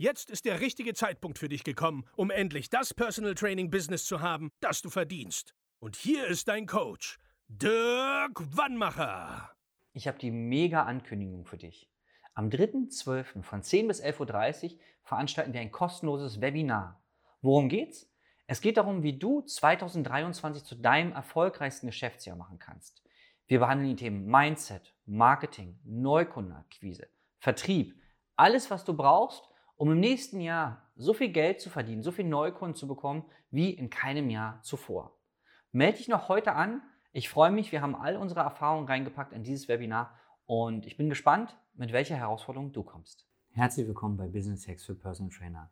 Jetzt ist der richtige Zeitpunkt für dich gekommen, um endlich das Personal Training Business zu haben, das du verdienst. Und hier ist dein Coach, Dirk Wannmacher. Ich habe die mega Ankündigung für dich. Am 3.12. von 10 bis 11.30 Uhr veranstalten wir ein kostenloses Webinar. Worum geht's? Es geht darum, wie du 2023 zu deinem erfolgreichsten Geschäftsjahr machen kannst. Wir behandeln die Themen Mindset, Marketing, Neukundenakquise, Vertrieb, alles, was du brauchst, um im nächsten Jahr so viel Geld zu verdienen, so viel Neukunden zu bekommen, wie in keinem Jahr zuvor. Melde dich noch heute an. Ich freue mich, wir haben all unsere Erfahrungen reingepackt in dieses Webinar und ich bin gespannt, mit welcher Herausforderung du kommst. Herzlich willkommen bei Business Hacks für Personal Trainer.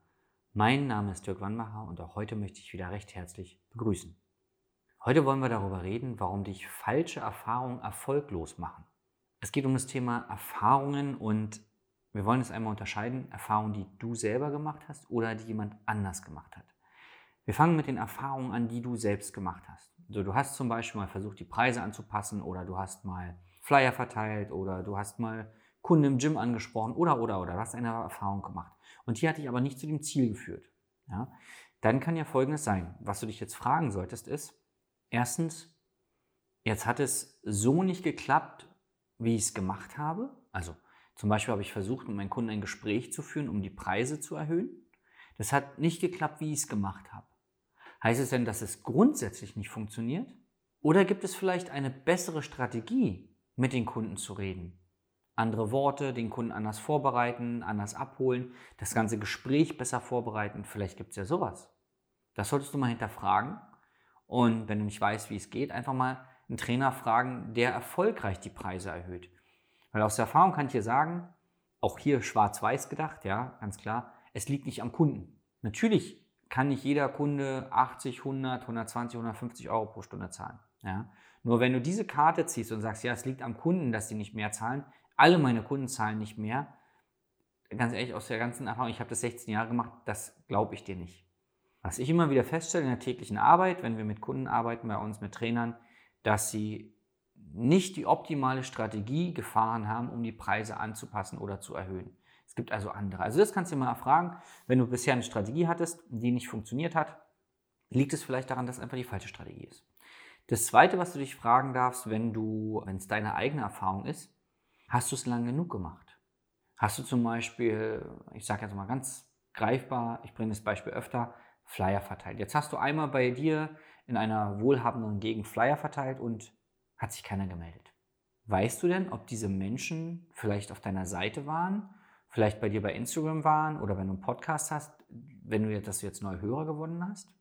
Mein Name ist Dirk Wannmacher und auch heute möchte ich wieder recht herzlich begrüßen. Heute wollen wir darüber reden, warum dich falsche Erfahrungen erfolglos machen. Es geht um das Thema Erfahrungen und wir wollen es einmal unterscheiden, Erfahrungen, die du selber gemacht hast oder die jemand anders gemacht hat. Wir fangen mit den Erfahrungen an, die du selbst gemacht hast. Also du hast zum Beispiel mal versucht, die Preise anzupassen oder du hast mal Flyer verteilt oder du hast mal Kunden im Gym angesprochen oder, oder, oder. Du hast eine Erfahrung gemacht. Und die hat dich aber nicht zu dem Ziel geführt. Ja? Dann kann ja Folgendes sein. Was du dich jetzt fragen solltest, ist, erstens, jetzt hat es so nicht geklappt, wie ich es gemacht habe. Also zum Beispiel habe ich versucht, mit meinen Kunden ein Gespräch zu führen, um die Preise zu erhöhen. Das hat nicht geklappt, wie ich es gemacht habe. Heißt es denn, dass es grundsätzlich nicht funktioniert? Oder gibt es vielleicht eine bessere Strategie, mit den Kunden zu reden? andere Worte, den Kunden anders vorbereiten, anders abholen, das ganze Gespräch besser vorbereiten. Vielleicht gibt es ja sowas. Das solltest du mal hinterfragen. Und wenn du nicht weißt, wie es geht, einfach mal einen Trainer fragen, der erfolgreich die Preise erhöht. Weil aus der Erfahrung kann ich dir sagen, auch hier schwarz-weiß gedacht, ja, ganz klar, es liegt nicht am Kunden. Natürlich kann nicht jeder Kunde 80, 100, 120, 150 Euro pro Stunde zahlen. Ja. Nur wenn du diese Karte ziehst und sagst, ja, es liegt am Kunden, dass sie nicht mehr zahlen, alle meine Kunden zahlen nicht mehr. Ganz ehrlich, aus der ganzen Erfahrung, ich habe das 16 Jahre gemacht, das glaube ich dir nicht. Was ich immer wieder feststelle in der täglichen Arbeit, wenn wir mit Kunden arbeiten, bei uns mit Trainern, dass sie nicht die optimale Strategie gefahren haben, um die Preise anzupassen oder zu erhöhen. Es gibt also andere. Also das kannst du mal fragen, wenn du bisher eine Strategie hattest, die nicht funktioniert hat, liegt es vielleicht daran, dass es einfach die falsche Strategie ist. Das Zweite, was du dich fragen darfst, wenn du, wenn es deine eigene Erfahrung ist, Hast du es lang genug gemacht? Hast du zum Beispiel, ich sage jetzt mal ganz greifbar, ich bringe das Beispiel öfter, Flyer verteilt. Jetzt hast du einmal bei dir in einer wohlhabenden Gegend Flyer verteilt und hat sich keiner gemeldet. Weißt du denn, ob diese Menschen vielleicht auf deiner Seite waren, vielleicht bei dir bei Instagram waren oder wenn du einen Podcast hast, wenn du jetzt, dass du jetzt neue Hörer gewonnen hast?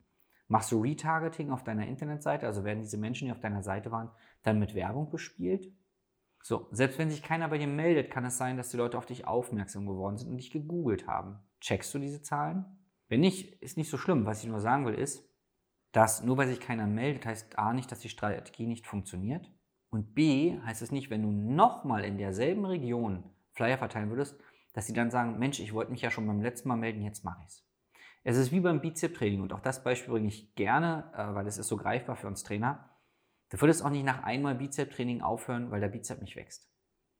Machst du Retargeting auf deiner Internetseite? Also werden diese Menschen, die auf deiner Seite waren, dann mit Werbung bespielt? So, selbst wenn sich keiner bei dir meldet, kann es sein, dass die Leute auf dich aufmerksam geworden sind und dich gegoogelt haben. Checkst du diese Zahlen? Wenn nicht, ist nicht so schlimm. Was ich nur sagen will, ist, dass nur weil sich keiner meldet, heißt A nicht, dass die Strategie nicht funktioniert. Und B heißt es nicht, wenn du nochmal in derselben Region Flyer verteilen würdest, dass sie dann sagen, Mensch, ich wollte mich ja schon beim letzten Mal melden, jetzt mache ich es. Es ist wie beim Bizep-Training und auch das Beispiel bringe ich gerne, äh, weil es ist so greifbar für uns Trainer. Du würdest auch nicht nach einmal Bizep-Training aufhören, weil der Bizep nicht wächst.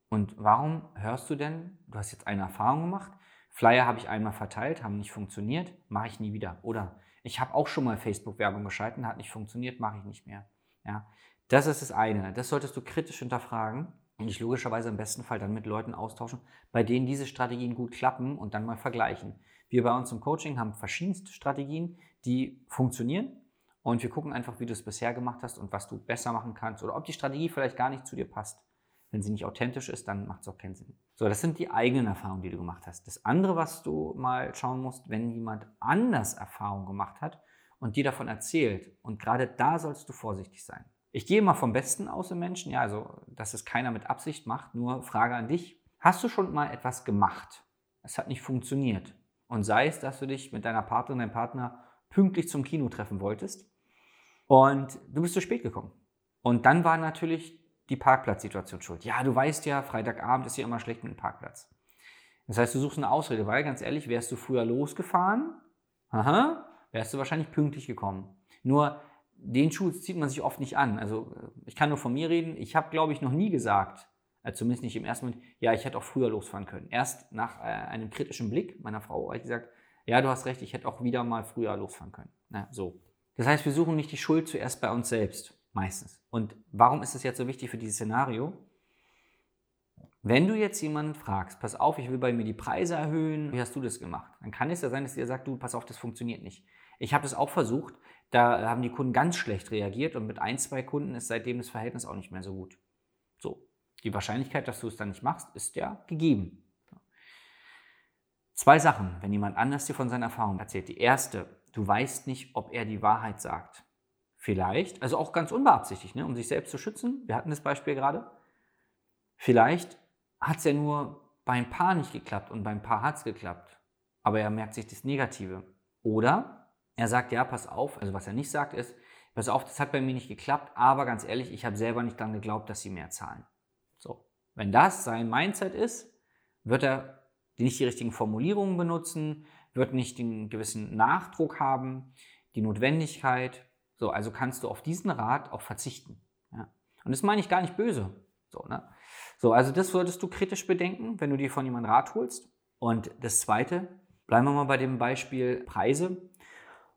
Und warum hörst du denn, du hast jetzt eine Erfahrung gemacht, Flyer habe ich einmal verteilt, haben nicht funktioniert, mache ich nie wieder. Oder ich habe auch schon mal Facebook-Werbung geschalten, hat nicht funktioniert, mache ich nicht mehr. Ja, das ist das eine. Das solltest du kritisch hinterfragen und dich logischerweise im besten Fall dann mit Leuten austauschen, bei denen diese Strategien gut klappen und dann mal vergleichen. Wir bei uns im Coaching haben verschiedenste Strategien, die funktionieren und wir gucken einfach, wie du es bisher gemacht hast und was du besser machen kannst oder ob die Strategie vielleicht gar nicht zu dir passt. Wenn sie nicht authentisch ist, dann macht es auch keinen Sinn. So, das sind die eigenen Erfahrungen, die du gemacht hast. Das andere, was du mal schauen musst, wenn jemand anders Erfahrung gemacht hat und dir davon erzählt. Und gerade da sollst du vorsichtig sein. Ich gehe mal vom Besten aus im Menschen, ja, also, dass es keiner mit Absicht macht. Nur Frage an dich. Hast du schon mal etwas gemacht? Es hat nicht funktioniert. Und sei es, dass du dich mit deiner Partnerin, deinem Partner pünktlich zum Kino treffen wolltest und du bist zu spät gekommen. Und dann war natürlich die Parkplatzsituation schuld. Ja, du weißt ja, Freitagabend ist ja immer schlecht mit dem Parkplatz. Das heißt, du suchst eine Ausrede, weil ganz ehrlich, wärst du früher losgefahren, aha, wärst du wahrscheinlich pünktlich gekommen. Nur den Schuh zieht man sich oft nicht an. Also ich kann nur von mir reden. Ich habe, glaube ich, noch nie gesagt, äh, zumindest nicht im ersten Moment, ja, ich hätte auch früher losfahren können. Erst nach äh, einem kritischen Blick meiner Frau habe ich gesagt, ja, du hast recht, ich hätte auch wieder mal früher losfahren können. Na, so. Das heißt, wir suchen nicht die Schuld zuerst bei uns selbst, meistens. Und warum ist es jetzt so wichtig für dieses Szenario? Wenn du jetzt jemanden fragst, pass auf, ich will bei mir die Preise erhöhen, wie hast du das gemacht? Dann kann es ja sein, dass der sagt, du, pass auf, das funktioniert nicht. Ich habe das auch versucht, da haben die Kunden ganz schlecht reagiert und mit ein, zwei Kunden ist seitdem das Verhältnis auch nicht mehr so gut. So, die Wahrscheinlichkeit, dass du es dann nicht machst, ist ja gegeben. Zwei Sachen, wenn jemand anders dir von seinen Erfahrungen erzählt. Die erste, du weißt nicht, ob er die Wahrheit sagt. Vielleicht, also auch ganz unbeabsichtigt, ne, um sich selbst zu schützen. Wir hatten das Beispiel gerade. Vielleicht hat es ja nur beim Paar nicht geklappt und beim Paar hat es geklappt. Aber er merkt sich das Negative. Oder er sagt, ja, pass auf, also was er nicht sagt ist, pass auf, das hat bei mir nicht geklappt, aber ganz ehrlich, ich habe selber nicht daran geglaubt, dass sie mehr zahlen. So, wenn das sein Mindset ist, wird er nicht die richtigen Formulierungen benutzen, wird nicht den gewissen Nachdruck haben, die Notwendigkeit. So, also kannst du auf diesen Rat auch verzichten. Ja. Und das meine ich gar nicht böse. So, ne? so, also das solltest du kritisch bedenken, wenn du dir von jemandem Rat holst. Und das Zweite, bleiben wir mal bei dem Beispiel Preise.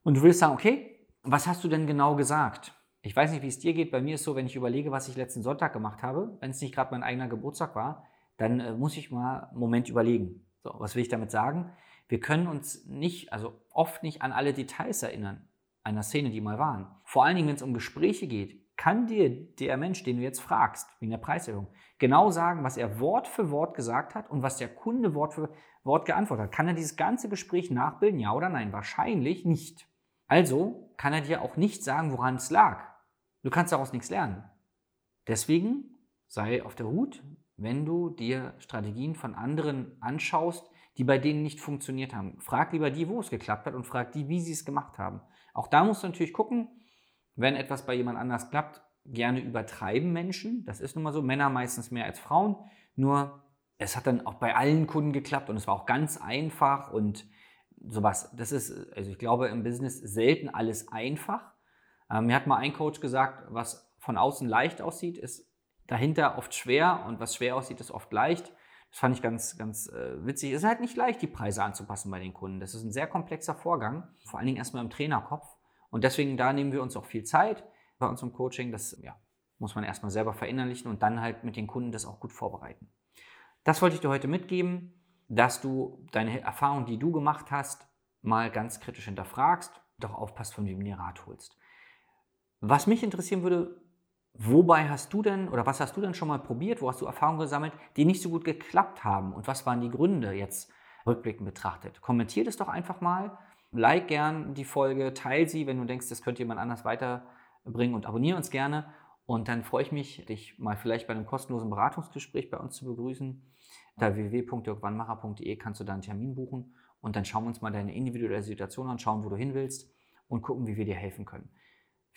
Und du willst sagen, okay, was hast du denn genau gesagt? Ich weiß nicht, wie es dir geht. Bei mir ist so, wenn ich überlege, was ich letzten Sonntag gemacht habe, wenn es nicht gerade mein eigener Geburtstag war, dann äh, muss ich mal einen Moment überlegen. So, was will ich damit sagen? Wir können uns nicht, also oft nicht an alle Details erinnern einer Szene, die mal waren. Vor allen Dingen, wenn es um Gespräche geht, kann dir der Mensch, den du jetzt fragst, wegen der Preiserhöhung, genau sagen, was er Wort für Wort gesagt hat und was der Kunde Wort für Wort geantwortet hat. Kann er dieses ganze Gespräch nachbilden, ja oder nein? Wahrscheinlich nicht. Also kann er dir auch nicht sagen, woran es lag. Du kannst daraus nichts lernen. Deswegen sei auf der Hut, wenn du dir Strategien von anderen anschaust, die bei denen nicht funktioniert haben. Frag lieber die, wo es geklappt hat und frag die, wie sie es gemacht haben. Auch da musst du natürlich gucken, wenn etwas bei jemand anders klappt, gerne übertreiben Menschen. Das ist nun mal so. Männer meistens mehr als Frauen. Nur es hat dann auch bei allen Kunden geklappt und es war auch ganz einfach und sowas, das ist, also ich glaube im Business selten alles einfach. Ähm, mir hat mal ein Coach gesagt, was von außen leicht aussieht, ist dahinter oft schwer und was schwer aussieht, ist oft leicht. Das fand ich ganz, ganz äh, witzig. Es ist halt nicht leicht, die Preise anzupassen bei den Kunden. Das ist ein sehr komplexer Vorgang, vor allen Dingen erstmal im Trainerkopf. Und deswegen, da nehmen wir uns auch viel Zeit bei unserem Coaching. Das ja, muss man erstmal selber verinnerlichen und dann halt mit den Kunden das auch gut vorbereiten. Das wollte ich dir heute mitgeben dass du deine Erfahrung, die du gemacht hast, mal ganz kritisch hinterfragst, doch aufpasst, von wem du Rat holst. Was mich interessieren würde, wobei hast du denn oder was hast du denn schon mal probiert, wo hast du Erfahrungen gesammelt, die nicht so gut geklappt haben und was waren die Gründe jetzt rückblickend betrachtet? Kommentier das doch einfach mal, like gern die Folge, teile sie, wenn du denkst, das könnte jemand anders weiterbringen und abonniere uns gerne und dann freue ich mich, dich mal vielleicht bei einem kostenlosen Beratungsgespräch bei uns zu begrüßen. Unter www.dirkwannmacher.de kannst du da einen Termin buchen und dann schauen wir uns mal deine individuelle Situation an, schauen, wo du hin willst und gucken, wie wir dir helfen können.